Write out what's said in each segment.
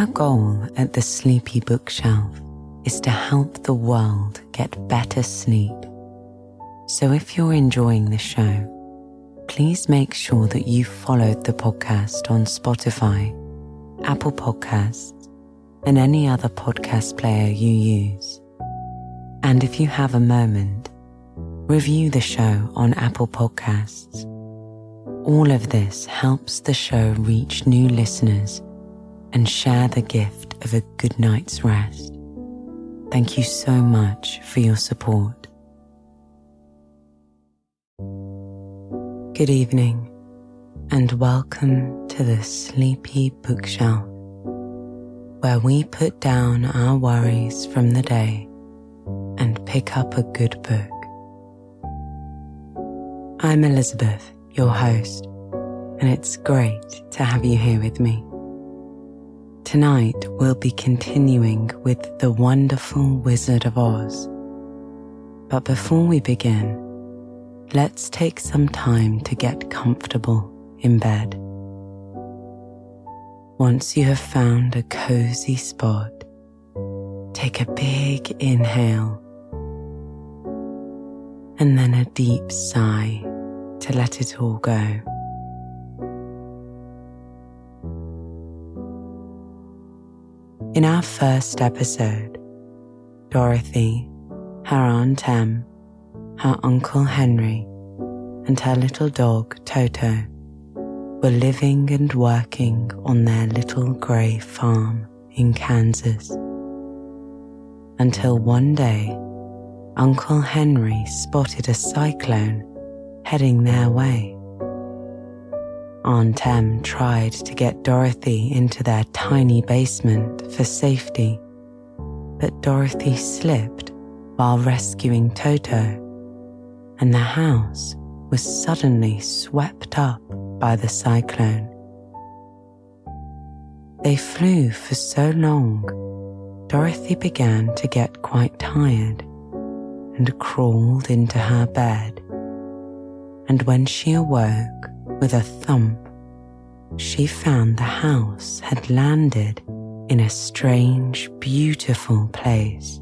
Our goal at the Sleepy Bookshelf is to help the world get better sleep. So if you're enjoying the show, please make sure that you followed the podcast on Spotify, Apple Podcasts, and any other podcast player you use. And if you have a moment, review the show on Apple Podcasts. All of this helps the show reach new listeners and share the gift of a good night's rest. Thank you so much for your support. Good evening, and welcome to the Sleepy Bookshelf, where we put down our worries from the day and pick up a good book. I'm Elizabeth, your host, and it's great to have you here with me. Tonight we'll be continuing with The Wonderful Wizard of Oz. But before we begin, let's take some time to get comfortable in bed. Once you have found a cozy spot, take a big inhale and then a deep sigh to let it all go. In our first episode, Dorothy, her Aunt Em, her Uncle Henry, and her little dog Toto were living and working on their little grey farm in Kansas. Until one day, Uncle Henry spotted a cyclone heading their way. Aunt Em tried to get Dorothy into their tiny basement for safety, but Dorothy slipped while rescuing Toto, and the house was suddenly swept up by the cyclone. They flew for so long, Dorothy began to get quite tired and crawled into her bed. And when she awoke, with a thump, she found the house had landed in a strange, beautiful place,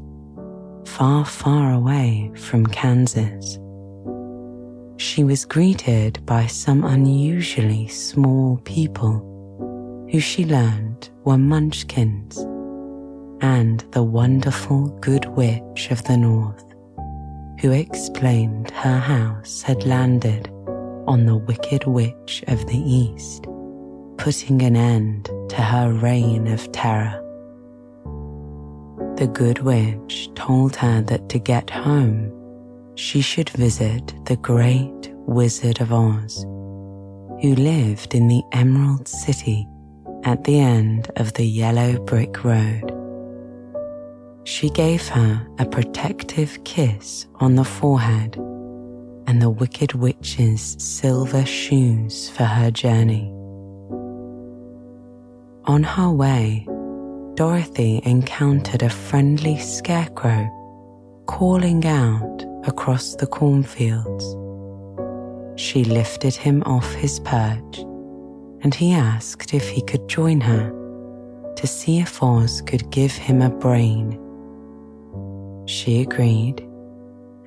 far, far away from Kansas. She was greeted by some unusually small people who she learned were munchkins and the wonderful good witch of the north who explained her house had landed on the Wicked Witch of the East, putting an end to her reign of terror. The Good Witch told her that to get home, she should visit the great Wizard of Oz, who lived in the Emerald City at the end of the yellow brick road. She gave her a protective kiss on the forehead and the Wicked Witch's silver shoes for her journey. On her way, Dorothy encountered a friendly scarecrow calling out across the cornfields. She lifted him off his perch and he asked if he could join her to see if Oz could give him a brain. She agreed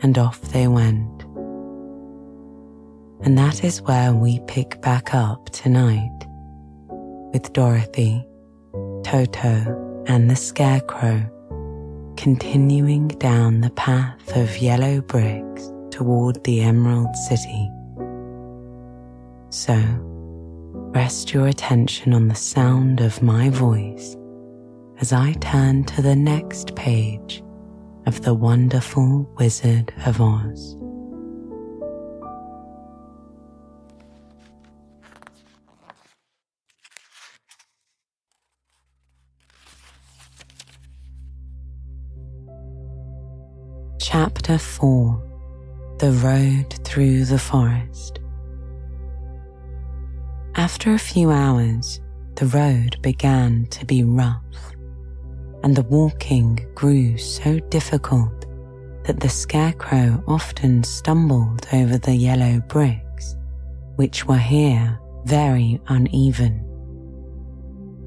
and off they went. And that is where we pick back up tonight with Dorothy, Toto, and the Scarecrow continuing down the path of yellow bricks toward the Emerald City. So, rest your attention on the sound of my voice as I turn to the next page of The Wonderful Wizard of Oz. Chapter 4 The Road Through the Forest. After a few hours, the road began to be rough, and the walking grew so difficult that the scarecrow often stumbled over the yellow bricks, which were here very uneven.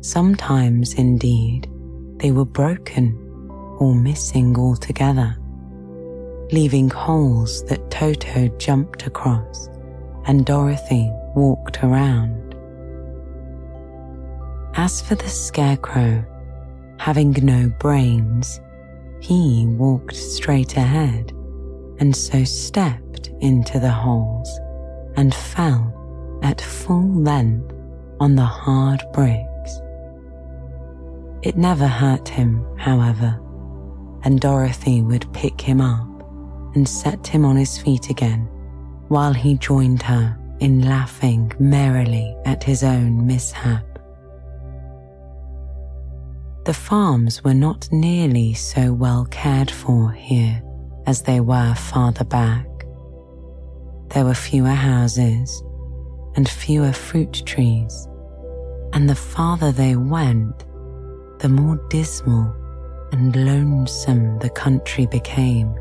Sometimes, indeed, they were broken or missing altogether, leaving holes that Toto jumped across and Dorothy walked around. As for the scarecrow, having no brains, he walked straight ahead and so stepped into the holes and fell at full length on the hard bricks. It never hurt him, however, and Dorothy would pick him up and set him on his feet again while he joined her in laughing merrily at his own mishap. The farms were not nearly so well cared for here as they were farther back. There were fewer houses and fewer fruit trees, and the farther they went, the more dismal and lonesome the country became.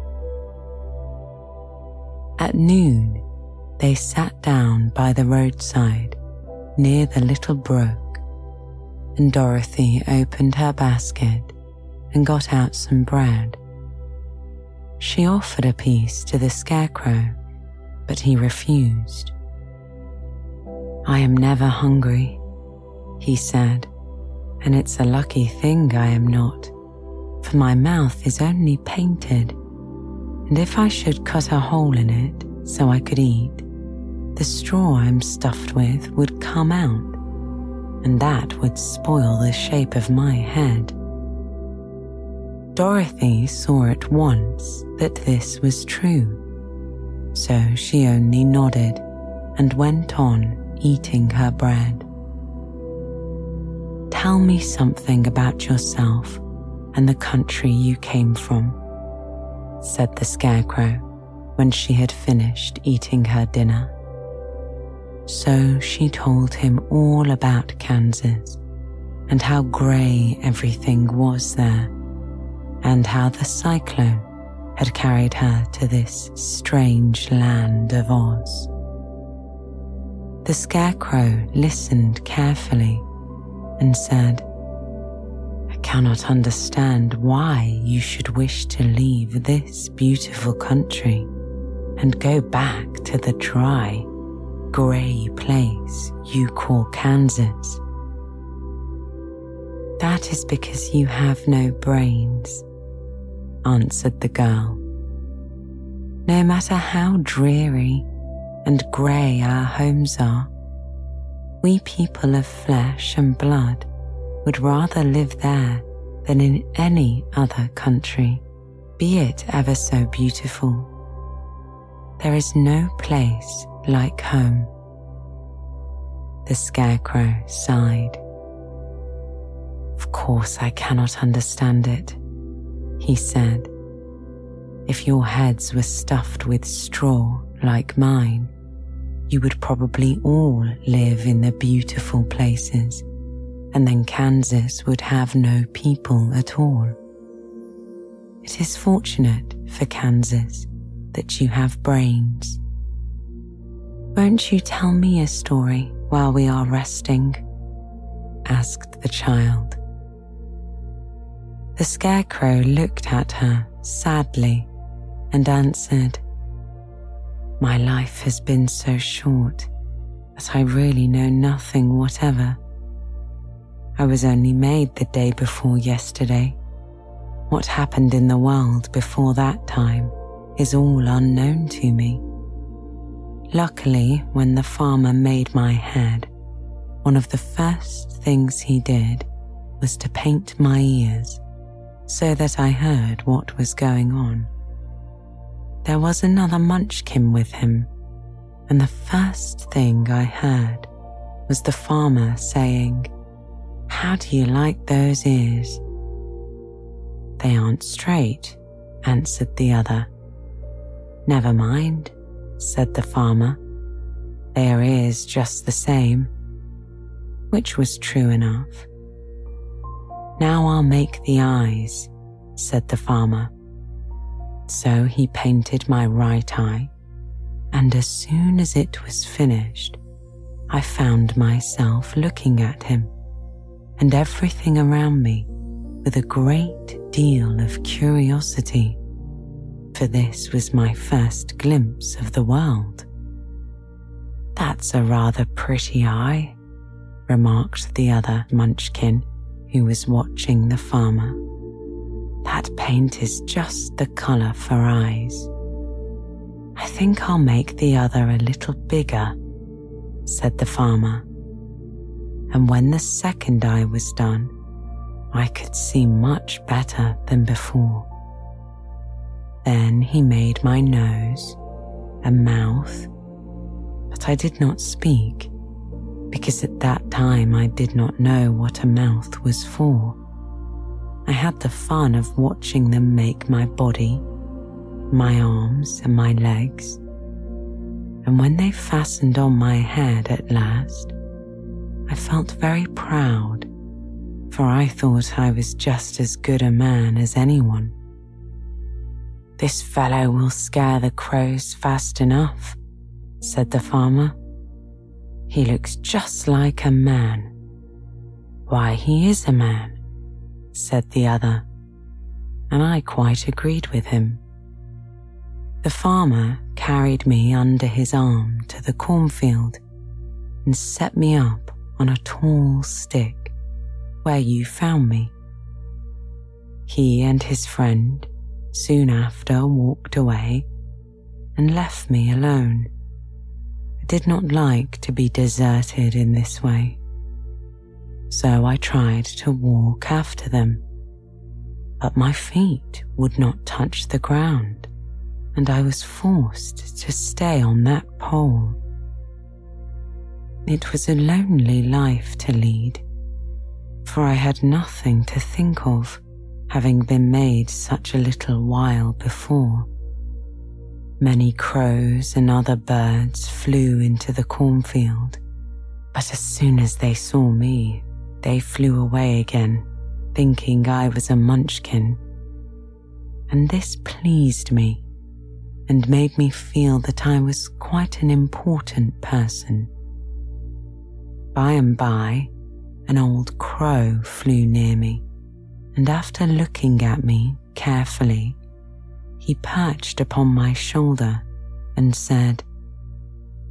At noon, they sat down by the roadside near the little brook and Dorothy opened her basket and got out some bread. She offered a piece to the scarecrow, but he refused. I am never hungry, he said, and it's a lucky thing I am not, for my mouth is only painted, and if I should cut a hole in it so I could eat, the straw I'm stuffed with would come out and that would spoil the shape of my head. Dorothy saw at once that this was true, so she only nodded and went on eating her bread. Tell me something about yourself and the country you came from, said the Scarecrow when she had finished eating her dinner. So she told him all about Kansas and how grey everything was there, and how the cyclone had carried her to this strange land of Oz. The Scarecrow listened carefully and said, cannot understand why you should wish to leave this beautiful country and go back to the dry grey place you call Kansas. That is because you have no brains, answered the girl. No matter how dreary and grey our homes are, we people of flesh and blood would rather live there than in any other country, be it ever so beautiful. There is no place like home. The scarecrow sighed. Of course, I cannot understand it, he said. If your heads were stuffed with straw like mine, you would probably all live in the beautiful places, and then Kansas would have no people at all. It is fortunate for Kansas that you have brains won't you tell me a story while we are resting? asked the child. The scarecrow looked at her sadly and answered, My life has been so short that I really know nothing whatever. I was only made the day before yesterday. What happened in the world before that time is all unknown to me. Luckily, when the farmer made my head, one of the first things he did was to paint my ears so that I heard what was going on. There was another munchkin with him, and the first thing I heard was the farmer saying, How do you like those ears? They aren't straight, answered the other. Never mind, said the farmer. They are ears just the same, which was true enough. Now I'll make the eyes, said the farmer. So he painted my right eye, and as soon as it was finished, I found myself looking at him, and everything around me with a great deal of curiosity, for this was my first glimpse of the world. That's a rather pretty eye, remarked the other munchkin who was watching the farmer. That paint is just the colour for eyes. I think I'll make the other a little bigger, said the farmer. And when the second eye was done, I could see much better than before. Then he made my nose, a mouth, but I did not speak because at that time I did not know what a mouth was for. I had the fun of watching them make my body, my arms, and my legs. And when they fastened on my head at last, I felt very proud, for I thought I was just as good a man as anyone. This fellow will scare the crows fast enough, said the farmer. He looks just like a man. Why, he is a man, said the other, and I quite agreed with him. The farmer carried me under his arm to the cornfield and set me up on a tall stick where you found me. He and his friend soon after walked away and left me alone. I did not like to be deserted in this way, so I tried to walk after them, but my feet would not touch the ground, and I was forced to stay on that pole. It was a lonely life to lead, for I had nothing to think of, having been made such a little while before. Many crows and other birds flew into the cornfield, but as soon as they saw me, they flew away again, thinking I was a munchkin. And this pleased me and made me feel that I was quite an important person. By and by, an old crow flew near me, and after looking at me carefully, he perched upon my shoulder and said,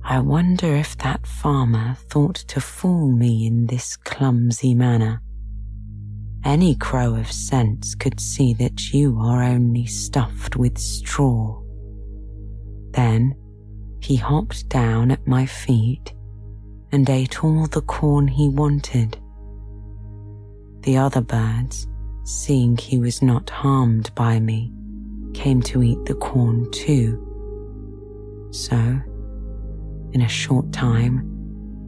I wonder if that farmer thought to fool me in this clumsy manner. Any crow of sense could see that you are only stuffed with straw. Then he hopped down at my feet and ate all the corn he wanted. The other birds, seeing he was not harmed by me, came to eat the corn too. So, in a short time,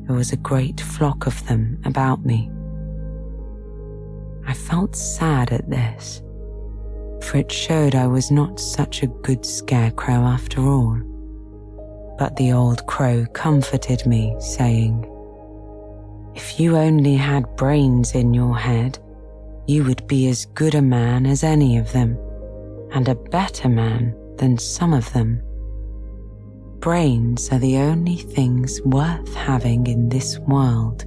there was a great flock of them about me. I felt sad at this, for it showed I was not such a good scarecrow after all. But the old crow comforted me, saying, If you only had brains in your head, you would be as good a man as any of them, and a better man than some of them. Brains are the only things worth having in this world,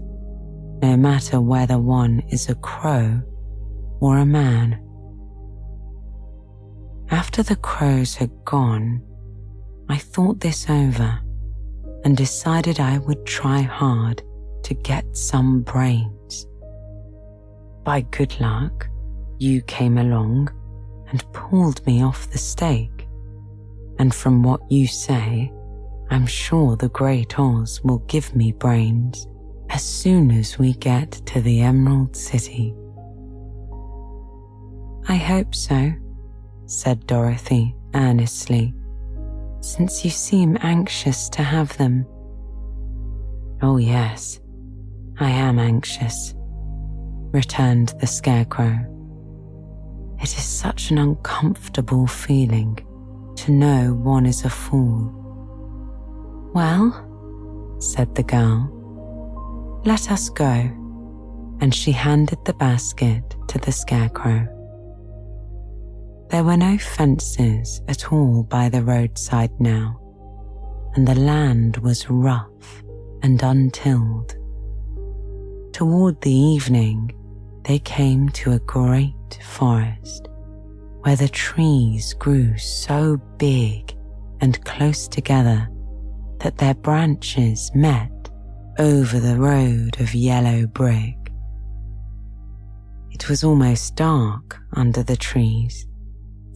no matter whether one is a crow or a man. After the crows had gone, I thought this over and decided I would try hard to get some brains. By good luck, you came along and pulled me off the stake. And from what you say, I'm sure the Great Oz will give me brains as soon as we get to the Emerald City. I hope so, said Dorothy earnestly since you seem anxious to have them. Oh, yes, I am anxious, returned the Scarecrow. It is such an uncomfortable feeling to know one is a fool. Well, said the girl, let us go. And she handed the basket to the Scarecrow. There were no fences at all by the roadside now, and the land was rough and untilled. Toward the evening, they came to a great forest where the trees grew so big and close together that their branches met over the road of yellow brick. It was almost dark under the trees,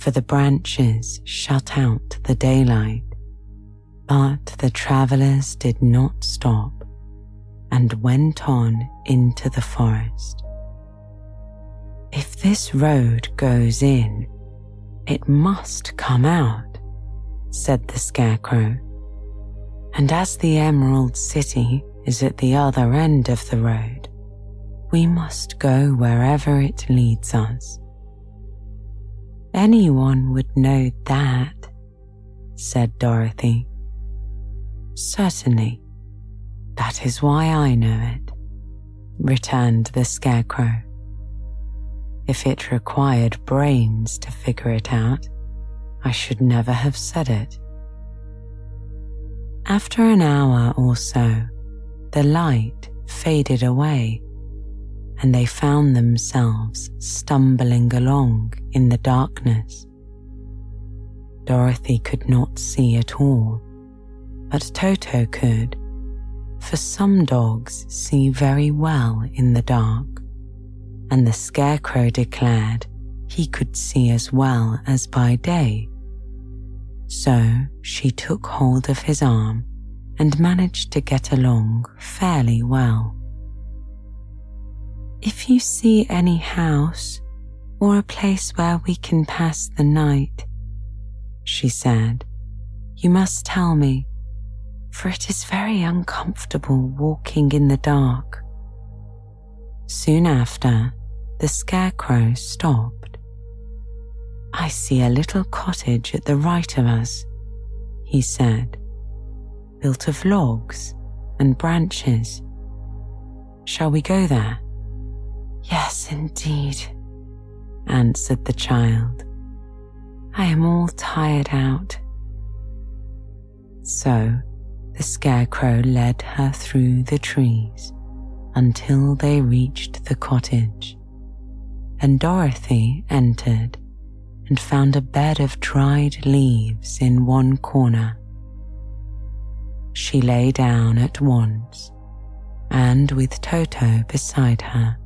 for the branches shut out the daylight. But the travellers did not stop and went on into the forest. If this road goes in, it must come out, said the Scarecrow. And as the Emerald City is at the other end of the road, we must go wherever it leads us. Anyone would know that, said Dorothy. Certainly, that is why I know it, returned the Scarecrow. If it required brains to figure it out, I should never have said it. After an hour or so, the light faded away and they found themselves stumbling along in the darkness. Dorothy could not see at all, but Toto could, for some dogs see very well in the dark and the Scarecrow declared he could see as well as by day. So she took hold of his arm and managed to get along fairly well. If you see any house or a place where we can pass the night, she said, you must tell me, for it is very uncomfortable walking in the dark. Soon after, the scarecrow stopped. I see a little cottage at the right of us, he said, built of logs and branches. Shall we go there? Yes, indeed, answered the child. I am all tired out. So the scarecrow led her through the trees until they reached the cottage and Dorothy entered and found a bed of dried leaves in one corner. She lay down at once and, with Toto beside her,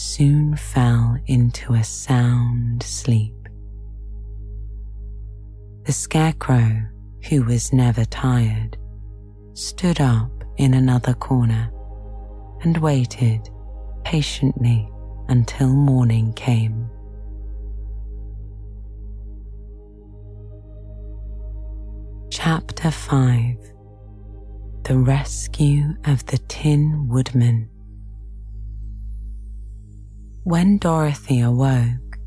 soon fell into a sound sleep. The Scarecrow, who was never tired, stood up in another corner and waited patiently until morning came. Chapter 5 The Rescue of the Tin Woodman. When Dorothy awoke,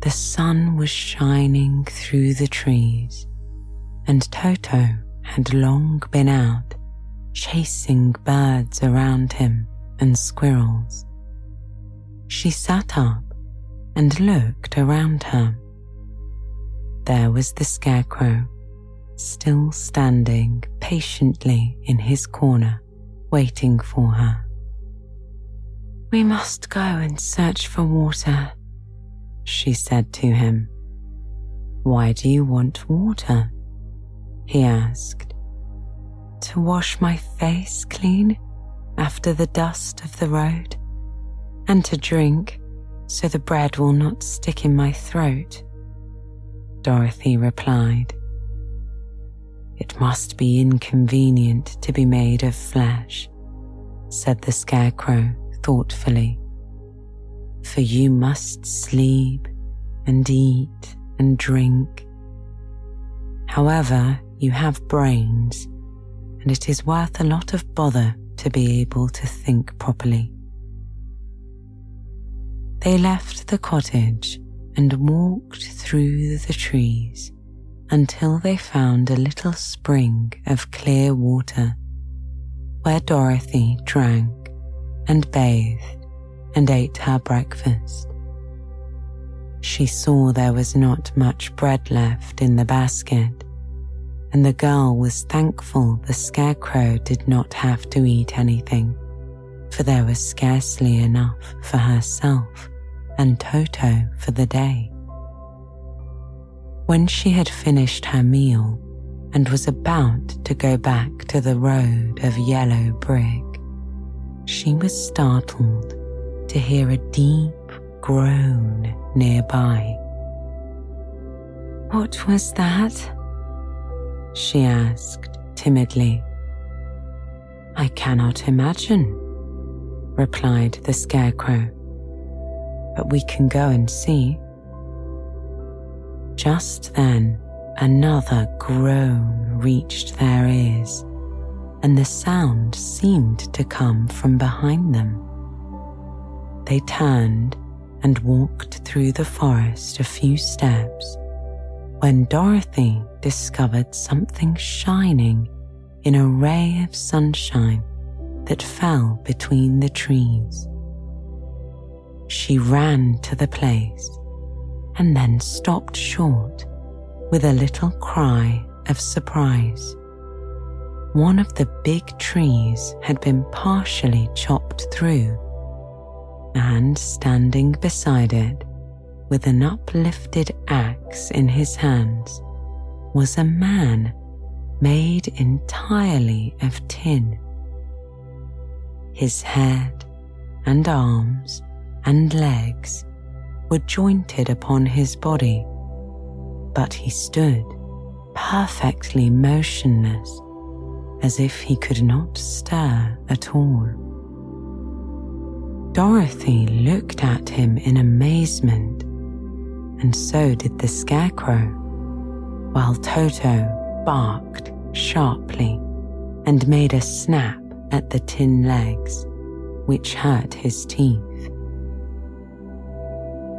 the sun was shining through the trees, and Toto had long been out chasing birds around him and squirrels. She sat up and looked around her. There was the scarecrow, still standing patiently in his corner, waiting for her. We must go and search for water, she said to him. Why do you want water? he asked. To wash my face clean after the dust of the road and to drink so the bread will not stick in my throat. Dorothy replied. It must be inconvenient to be made of flesh, said the Scarecrow thoughtfully. For you must sleep and eat and drink. However, you have brains, and it is worth a lot of bother to be able to think properly. They left the cottage and walked through the trees until they found a little spring of clear water where Dorothy drank and bathed and ate her breakfast. She saw there was not much bread left in the basket, and the girl was thankful the scarecrow did not have to eat anything, for there was scarcely enough for herself and Toto for the day. When she had finished her meal and was about to go back to the road of yellow brick, she was startled to hear a deep groan nearby. What was that? She asked timidly. I cannot imagine, replied the scarecrow, but we can go and see. Just then, another groan reached their ears, and the sound seemed to come from behind them. They turned and walked through the forest a few steps when Dorothy discovered something shining in a ray of sunshine that fell between the trees. She ran to the place and then stopped short with a little cry of surprise. One of the big trees had been partially chopped through, and standing beside it, with an uplifted axe in his hands, was a man made entirely of tin. His head and arms and legs were jointed upon his body, but he stood perfectly motionless as if he could not stir at all. Dorothy looked at him in amazement, and so did the scarecrow, while Toto barked sharply and made a snap at the tin legs, which hurt his teeth.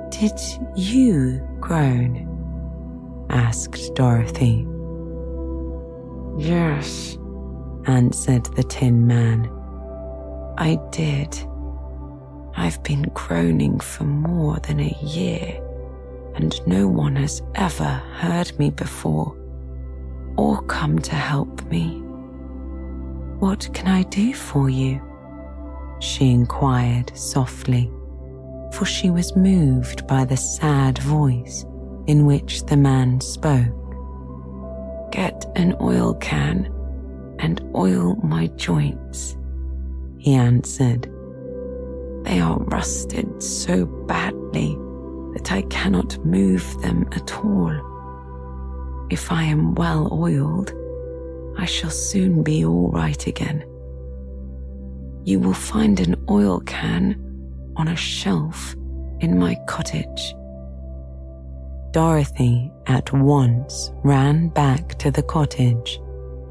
Did you groan? asked Dorothy. Yes, answered the Tin Man. I did. I've been groaning for more than a year, and no one has ever heard me before or come to help me. What can I do for you? She inquired softly, for she was moved by the sad voice in which the man spoke. Get an oil can and oil my joints, he answered. They are rusted so badly that I cannot move them at all. If I am well oiled, I shall soon be all right again. You will find an oil can on a shelf in my cottage. Dorothy at once ran back to the cottage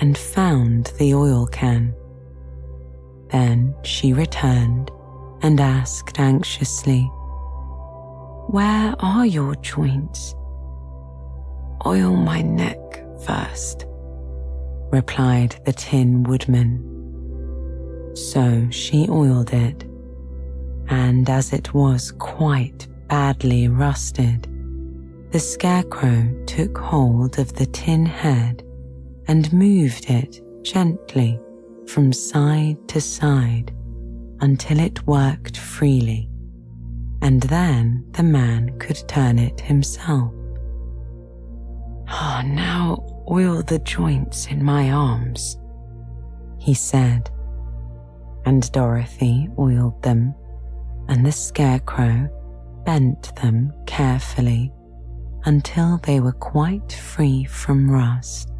and found the oil can. Then she returned and asked anxiously, Where are your joints? Oil my neck first, replied the Tin Woodman. So she oiled it, and as it was quite badly rusted, the Scarecrow took hold of the tin head and moved it gently from side to side until it worked freely, and then the man could turn it himself. Ah, now oil the joints in my arms, he said. And Dorothy oiled them, and the Scarecrow bent them carefully until they were quite free from rust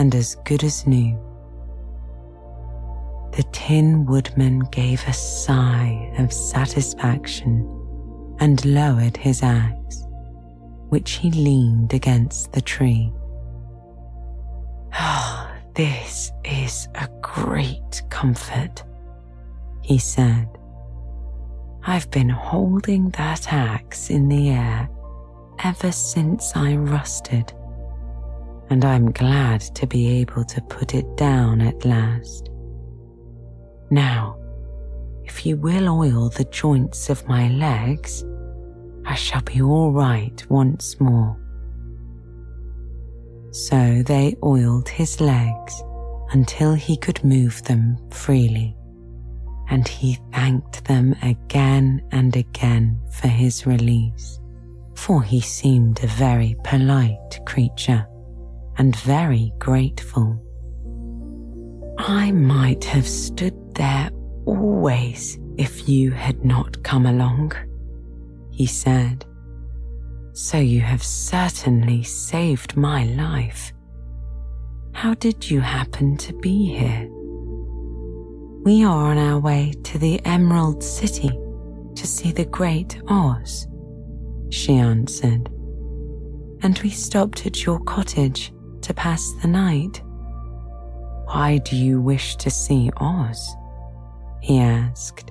and as good as new. The Tin Woodman gave a sigh of satisfaction and lowered his axe which he leaned against the tree. Ah, oh, this is a great comfort, he said. I've been holding that axe in the air ever since I rusted, and I'm glad to be able to put it down at last. Now, if you will oil the joints of my legs, I shall be all right once more. So they oiled his legs until he could move them freely, and he thanked them again and again for his release, for he seemed a very polite creature and very grateful. I might have stood there always if you had not come along, he said. So you have certainly saved my life. How did you happen to be here? We are on our way to the Emerald City to see the Great Oz, she answered. And we stopped at your cottage to pass the night. Why do you wish to see Oz? he asked.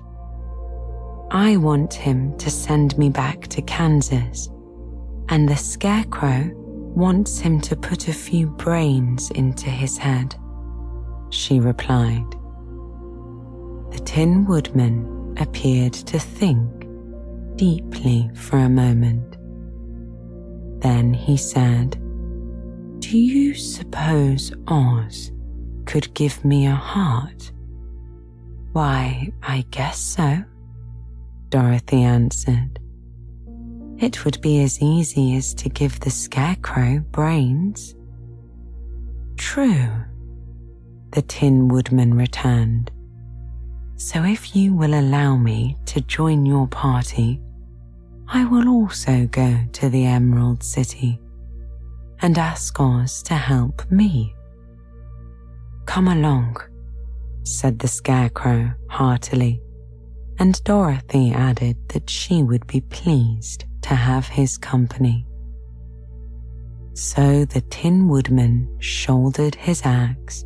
I want him to send me back to Kansas, and the Scarecrow wants him to put a few brains into his head, she replied. The Tin Woodman appeared to think deeply for a moment. Then he said, Do you suppose Oz could give me a heart? Why, I guess so, Dorothy answered. It would be as easy as to give the Scarecrow brains. True, the Tin Woodman returned. So if you will allow me to join your party, I will also go to the Emerald City and ask Oz to help me. Come along, said the Scarecrow heartily, and Dorothy added that she would be pleased to have his company. So the Tin Woodman shouldered his axe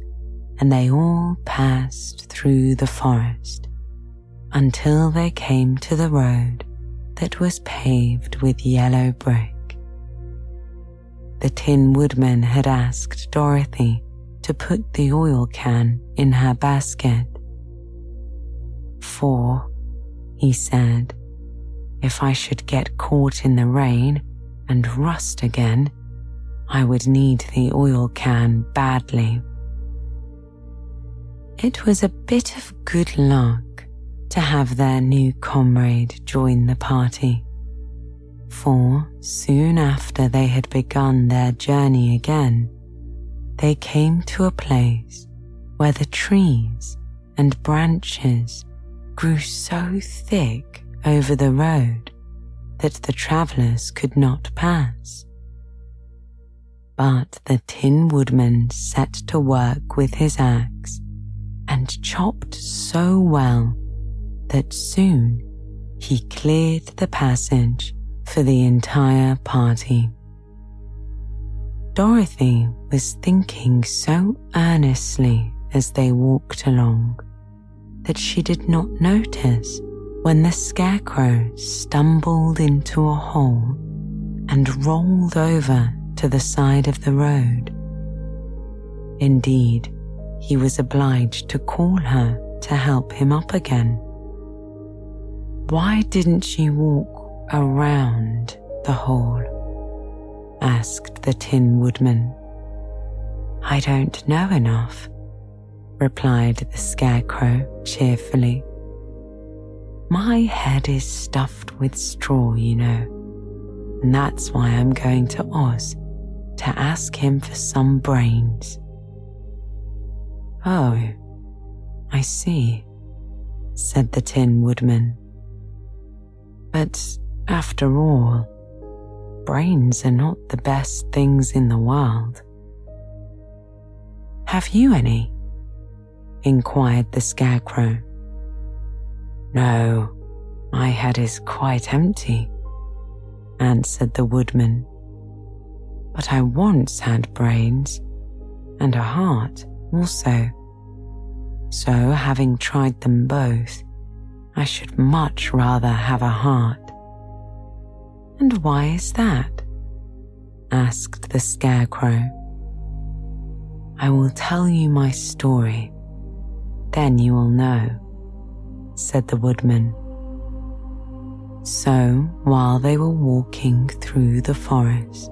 and they all passed through the forest until they came to the road that was paved with yellow brick. The Tin Woodman had asked Dorothy to put the oil can in her basket. For, he said, if I should get caught in the rain and rust again, I would need the oil can badly it was a bit of good luck to have their new comrade join the party. For soon after they had begun their journey again, they came to a place where the trees and branches grew so thick over the road that the travellers could not pass. But the Tin Woodman set to work with his axe and chopped so well that soon he cleared the passage for the entire party. Dorothy was thinking so earnestly as they walked along that she did not notice when the scarecrow stumbled into a hole and rolled over to the side of the road. Indeed, he was obliged to call her to help him up again. Why didn't she walk around the hole? asked the Tin Woodman. I don't know enough, replied the Scarecrow cheerfully. My head is stuffed with straw, you know, and that's why I'm going to Oz to ask him for some brains. Oh, I see, said the Tin Woodman. But after all, brains are not the best things in the world. Have you any? inquired the Scarecrow. No, my head is quite empty, answered the Woodman. But I once had brains and a heart also. So, having tried them both, I should much rather have a heart. And why is that? asked the Scarecrow. I will tell you my story, then you will know, said the Woodman. So, while they were walking through the forest,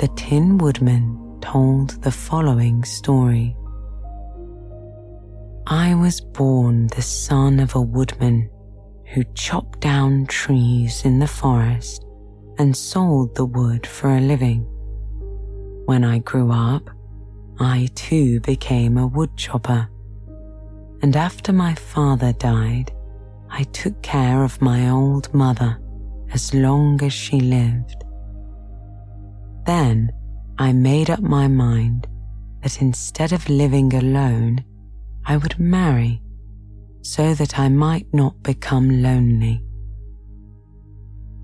the Tin Woodman told the following story. I was born the son of a woodman who chopped down trees in the forest and sold the wood for a living. When I grew up, I too became a woodchopper. And after my father died, I took care of my old mother as long as she lived. Then I made up my mind that instead of living alone, I would marry so that I might not become lonely.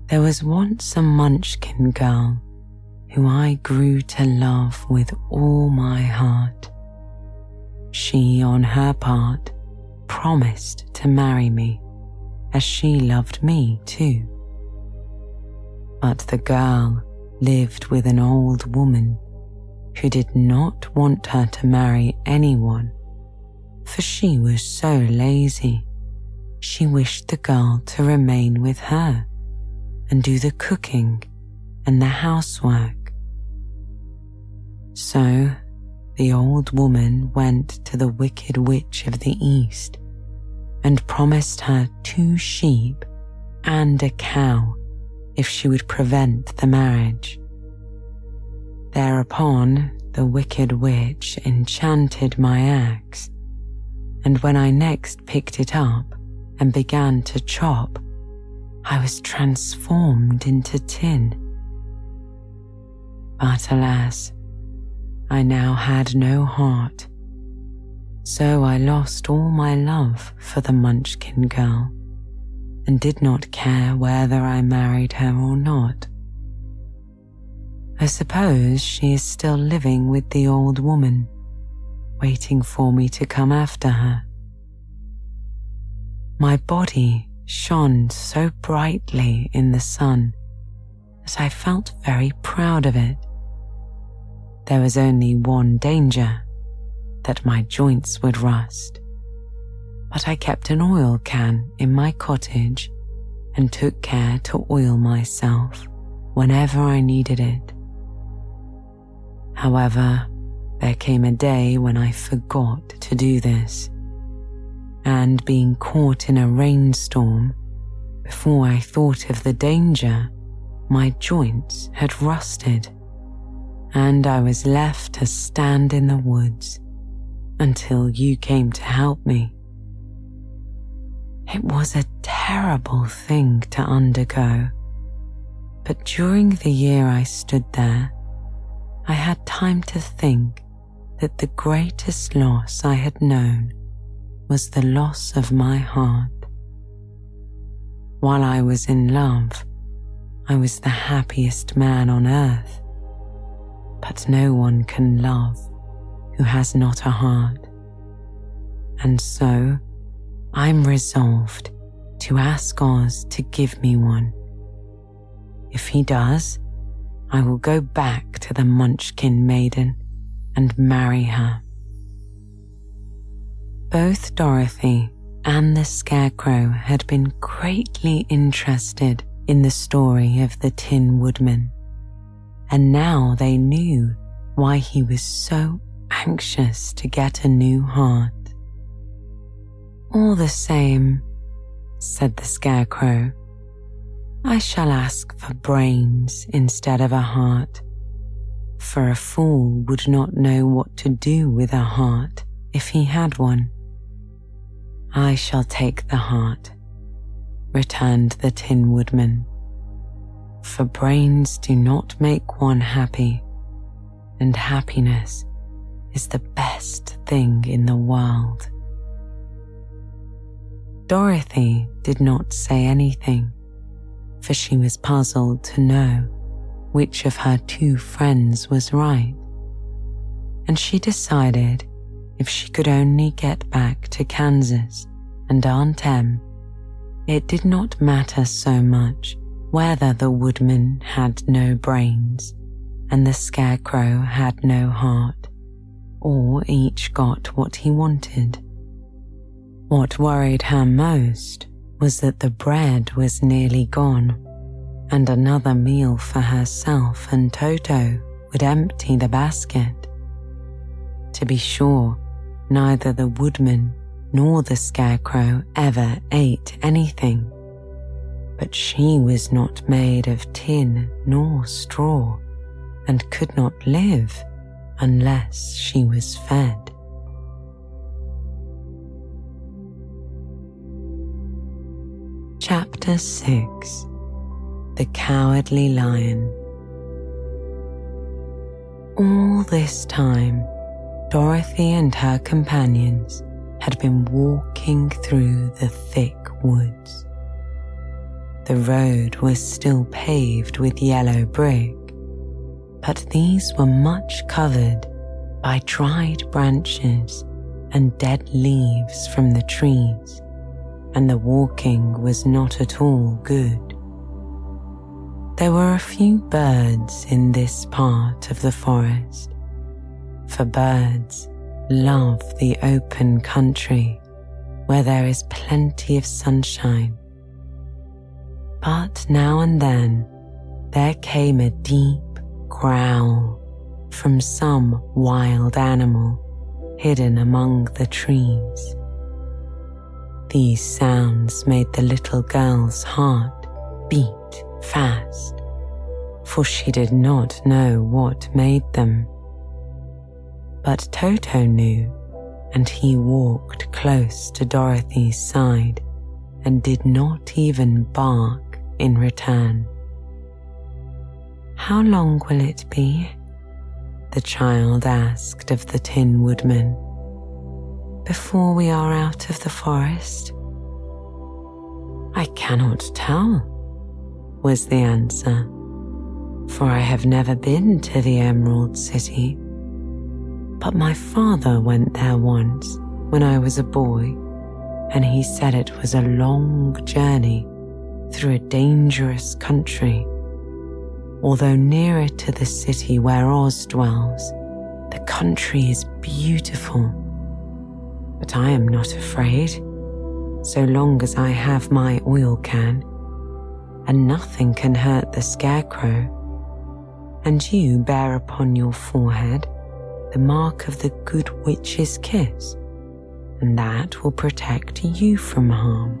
There was once a munchkin girl who I grew to love with all my heart. She, on her part, promised to marry me, as she loved me too. But the girl lived with an old woman who did not want her to marry anyone, for she was so lazy. She wished the girl to remain with her and do the cooking and the housework. So the old woman went to the wicked witch of the east and promised her two sheep and a cow if she would prevent the marriage. Thereupon the wicked witch enchanted my axe, and when I next picked it up and began to chop, I was transformed into tin. But alas, I now had no heart. So I lost all my love for the Munchkin girl and did not care whether I married her or not. I suppose she is still living with the old woman, waiting for me to come after her. My body shone so brightly in the sun that I felt very proud of it. There was only one danger that my joints would rust. But I kept an oil can in my cottage and took care to oil myself whenever I needed it. However, there came a day when I forgot to do this, and being caught in a rainstorm, before I thought of the danger, my joints had rusted and I was left to stand in the woods until you came to help me. It was a terrible thing to undergo, but during the year I stood there, I had time to think that the greatest loss I had known was the loss of my heart. While I was in love, I was the happiest man on earth but no one can love who has not a heart. And so I'm resolved to ask Oz to give me one. If he does, I will go back to the Munchkin maiden and marry her. Both Dorothy and the Scarecrow had been greatly interested in the story of the Tin Woodman and now they knew why he was so anxious to get a new heart. All the same, said the Scarecrow, I shall ask for brains instead of a heart, for a fool would not know what to do with a heart if he had one. I shall take the heart, returned the Tin Woodman for brains do not make one happy, and happiness is the best thing in the world. Dorothy did not say anything, for she was puzzled to know which of her two friends was right. And she decided if she could only get back to Kansas and Aunt Em, it did not matter so much whether the woodman had no brains and the scarecrow had no heart, or each got what he wanted. What worried her most was that the bread was nearly gone, and another meal for herself and Toto would empty the basket. To be sure, neither the woodman nor the scarecrow ever ate anything. But she was not made of tin nor straw and could not live unless she was fed. Chapter 6 The Cowardly Lion All this time, Dorothy and her companions had been walking through the thick woods. The road was still paved with yellow brick, but these were much covered by dried branches and dead leaves from the trees and the walking was not at all good. There were a few birds in this part of the forest, for birds love the open country where there is plenty of sunshine. But now and then there came a deep growl from some wild animal hidden among the trees. These sounds made the little girl's heart beat fast, for she did not know what made them. But Toto knew, and he walked close to Dorothy's side and did not even bark in return. How long will it be? The child asked of the Tin Woodman before we are out of the forest? I cannot tell, was the answer, for I have never been to the Emerald City. But my father went there once when I was a boy, and he said it was a long journey through a dangerous country. Although nearer to the city where Oz dwells, the country is beautiful but I am not afraid, so long as I have my oil can, and nothing can hurt the scarecrow. And you bear upon your forehead the mark of the good witch's kiss, and that will protect you from harm.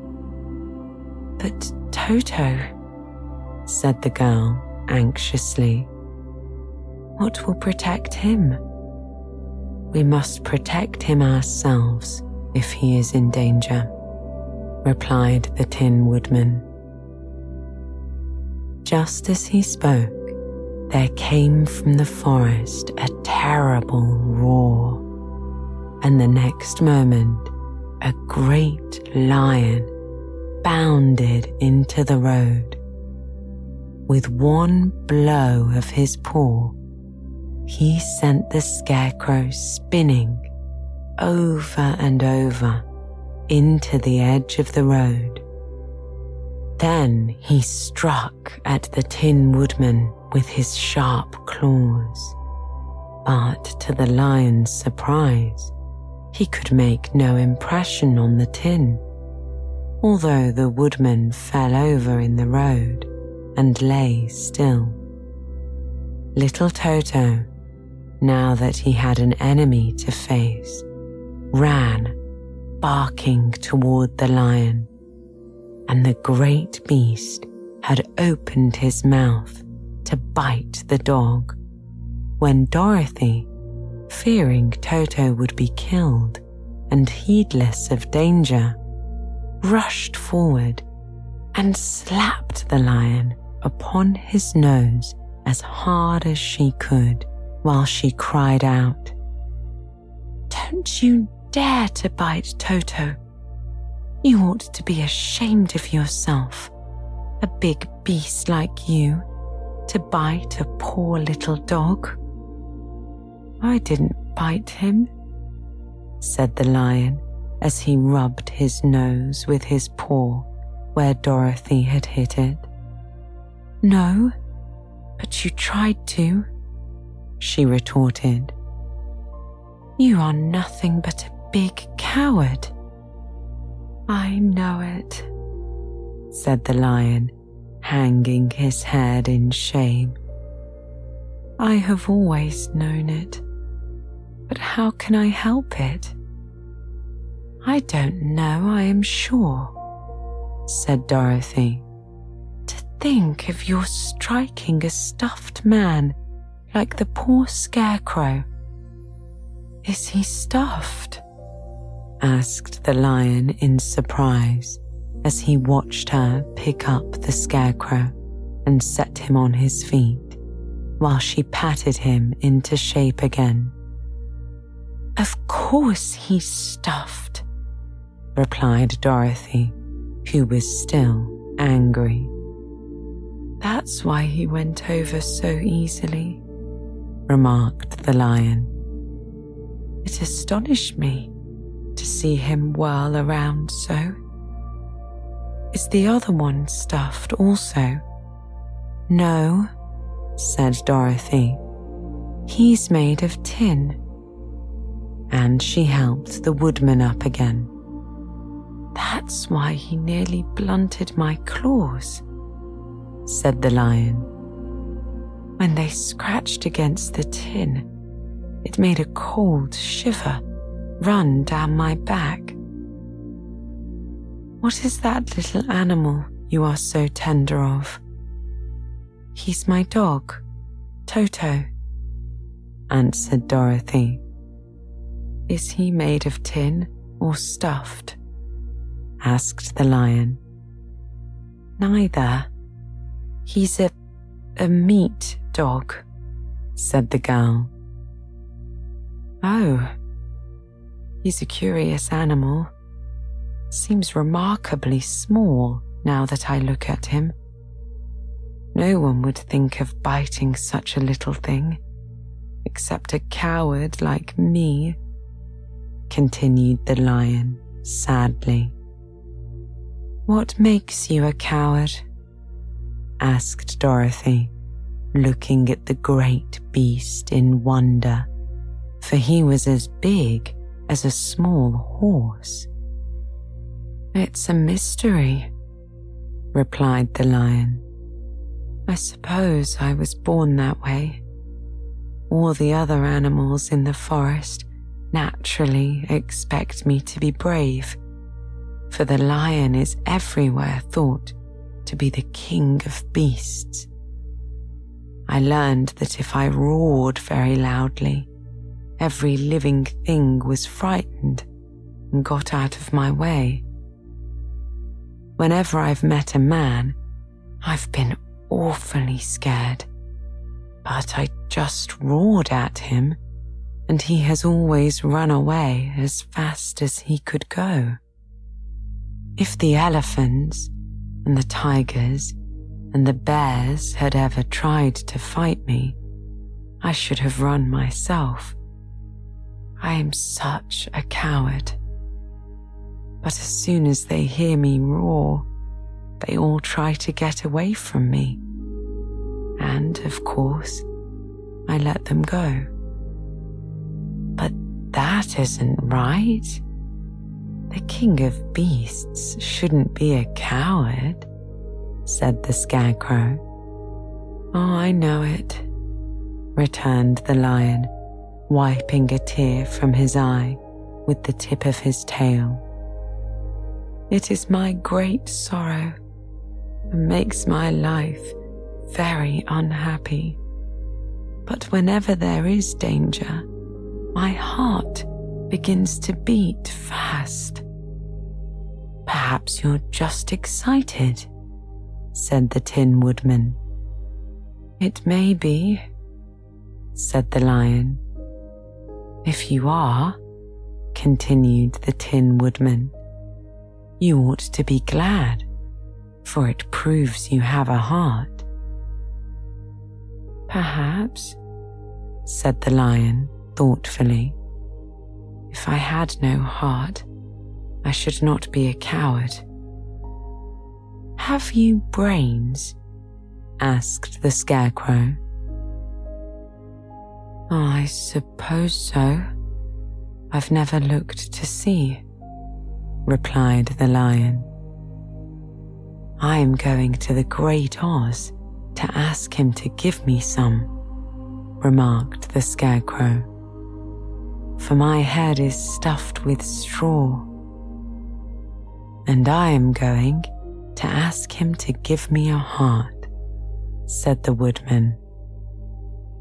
But Toto, said the girl anxiously, what will protect him? We must protect him ourselves if he is in danger, replied the Tin Woodman. Just as he spoke, there came from the forest a terrible roar, and the next moment, a great lion bounded into the road. With one blow of his paw, he sent the scarecrow spinning over and over into the edge of the road. Then he struck at the Tin Woodman with his sharp claws. But to the lion's surprise, he could make no impression on the tin, although the woodman fell over in the road and lay still. Little Toto now that he had an enemy to face, ran, barking toward the lion, and the great beast had opened his mouth to bite the dog when Dorothy, fearing Toto would be killed and heedless of danger, rushed forward and slapped the lion upon his nose as hard as she could while she cried out, Don't you dare to bite Toto. You ought to be ashamed of yourself, a big beast like you, to bite a poor little dog. I didn't bite him, said the lion as he rubbed his nose with his paw where Dorothy had hit it. No, but you tried to she retorted. You are nothing but a big coward. I know it, said the lion, hanging his head in shame. I have always known it, but how can I help it? I don't know, I am sure, said Dorothy. To think of your striking a stuffed man like the poor scarecrow. Is he stuffed? asked the lion in surprise as he watched her pick up the scarecrow and set him on his feet while she patted him into shape again. Of course he's stuffed, replied Dorothy, who was still angry. That's why he went over so easily, remarked the lion. It astonished me to see him whirl around so. Is the other one stuffed also? No, said Dorothy. He's made of tin. And she helped the woodman up again. That's why he nearly blunted my claws, said the lion. When they scratched against the tin, it made a cold shiver run down my back. What is that little animal you are so tender of? He's my dog, Toto, answered Dorothy. Is he made of tin or stuffed? asked the lion. Neither. He's a, a meat dog, said the girl. Oh, he's a curious animal. Seems remarkably small now that I look at him. No one would think of biting such a little thing, except a coward like me, continued the lion sadly. What makes you a coward? asked Dorothy, looking at the great beast in wonder, for he was as big as a small horse. It's a mystery, replied the lion. I suppose I was born that way. All the other animals in the forest naturally expect me to be brave, for the lion is everywhere thought to be the king of beasts. I learned that if I roared very loudly, every living thing was frightened and got out of my way. Whenever I've met a man, I've been awfully scared. But I just roared at him, and he has always run away as fast as he could go. If the elephants and the tigers and the bears had ever tried to fight me, I should have run myself. I am such a coward. But as soon as they hear me roar, they all try to get away from me. And, of course, I let them go. But that isn't right. The king of beasts shouldn't be a coward, said the scarecrow. Oh, I know it, returned the lion, wiping a tear from his eye with the tip of his tail. It is my great sorrow and makes my life very unhappy. But whenever there is danger, my heart begins to beat fast. Perhaps you're just excited, said the Tin Woodman. It may be, said the Lion. If you are, continued the Tin Woodman, you ought to be glad for it proves you have a heart. Perhaps, said the lion thoughtfully, if I had no heart, I should not be a coward. Have you brains? asked the scarecrow. I suppose so. I've never looked to see, replied the lion. I am going to the Great Oz to ask him to give me some, remarked the Scarecrow. For my head is stuffed with straw And I am going to ask him to give me a heart, said the woodman.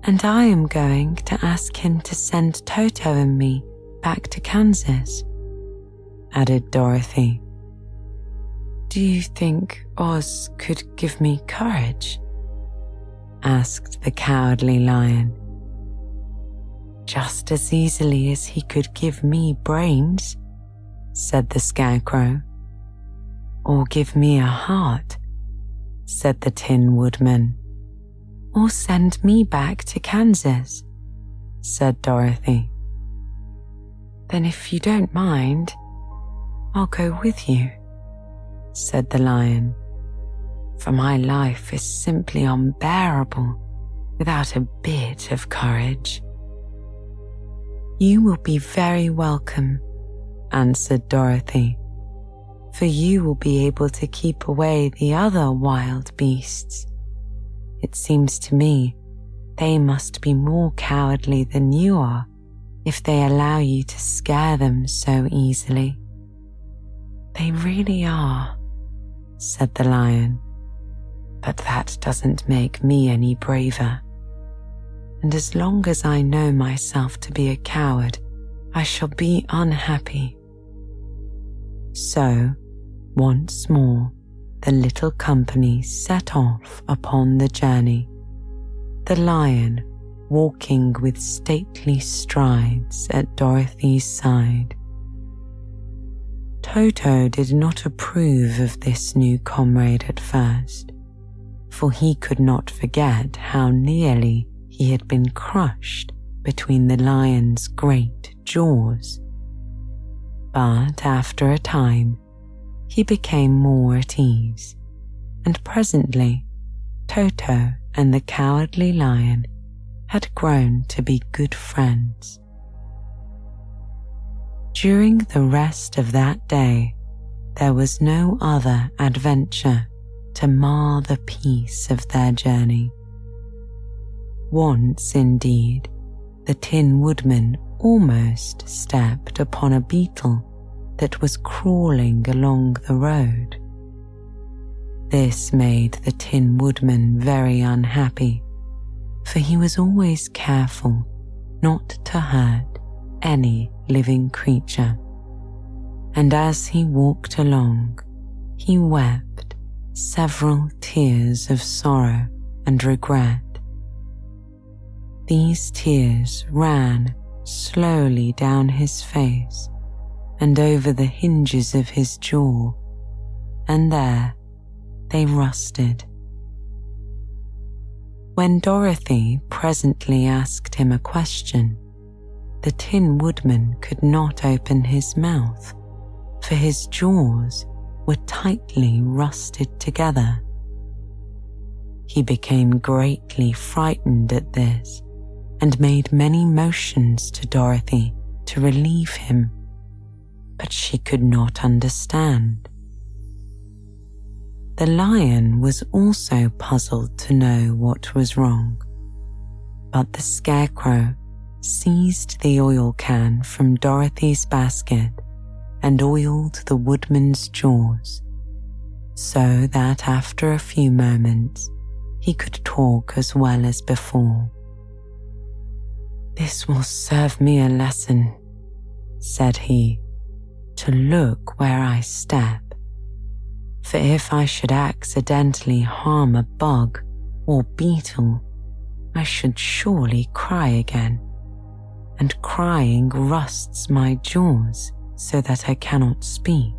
And I am going to ask him to send Toto and me back to Kansas, added Dorothy. Do you think Oz could give me courage? asked the cowardly lion. Just as easily as he could give me brains, said the scarecrow. Or give me a heart, said the Tin Woodman. Or send me back to Kansas, said Dorothy. Then if you don't mind, I'll go with you, said the lion. For my life is simply unbearable without a bit of courage. You will be very welcome, answered Dorothy, for you will be able to keep away the other wild beasts. It seems to me they must be more cowardly than you are if they allow you to scare them so easily. They really are, said the lion, but that doesn't make me any braver and as long as I know myself to be a coward, I shall be unhappy. So, once more, the little company set off upon the journey, the lion walking with stately strides at Dorothy's side. Toto did not approve of this new comrade at first, for he could not forget how nearly he had been crushed between the lion's great jaws. But after a time, he became more at ease, and presently Toto and the cowardly lion had grown to be good friends. During the rest of that day, there was no other adventure to mar the peace of their journey. Once, indeed, the Tin Woodman almost stepped upon a beetle that was crawling along the road. This made the Tin Woodman very unhappy, for he was always careful not to hurt any living creature. And as he walked along, he wept several tears of sorrow and regret these tears ran slowly down his face and over the hinges of his jaw, and there they rusted. When Dorothy presently asked him a question, the Tin Woodman could not open his mouth, for his jaws were tightly rusted together. He became greatly frightened at this and made many motions to Dorothy to relieve him, but she could not understand. The lion was also puzzled to know what was wrong, but the scarecrow seized the oil can from Dorothy's basket and oiled the woodman's jaws, so that after a few moments he could talk as well as before. This will serve me a lesson, said he, to look where I step. For if I should accidentally harm a bug or beetle, I should surely cry again, and crying rusts my jaws so that I cannot speak.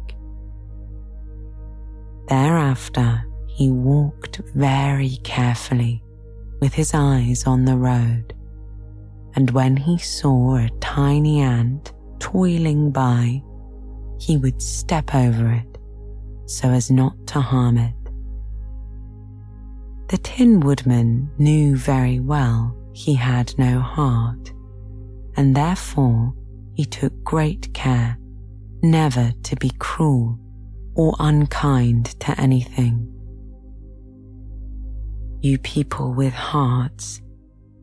Thereafter, he walked very carefully with his eyes on the road and when he saw a tiny ant toiling by, he would step over it so as not to harm it. The Tin Woodman knew very well he had no heart, and therefore he took great care never to be cruel or unkind to anything. You people with hearts,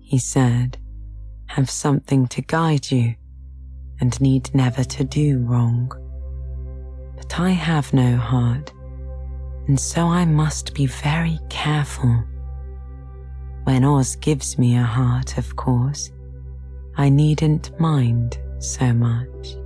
he said, have something to guide you and need never to do wrong. But I have no heart, and so I must be very careful. When Oz gives me a heart, of course, I needn't mind so much.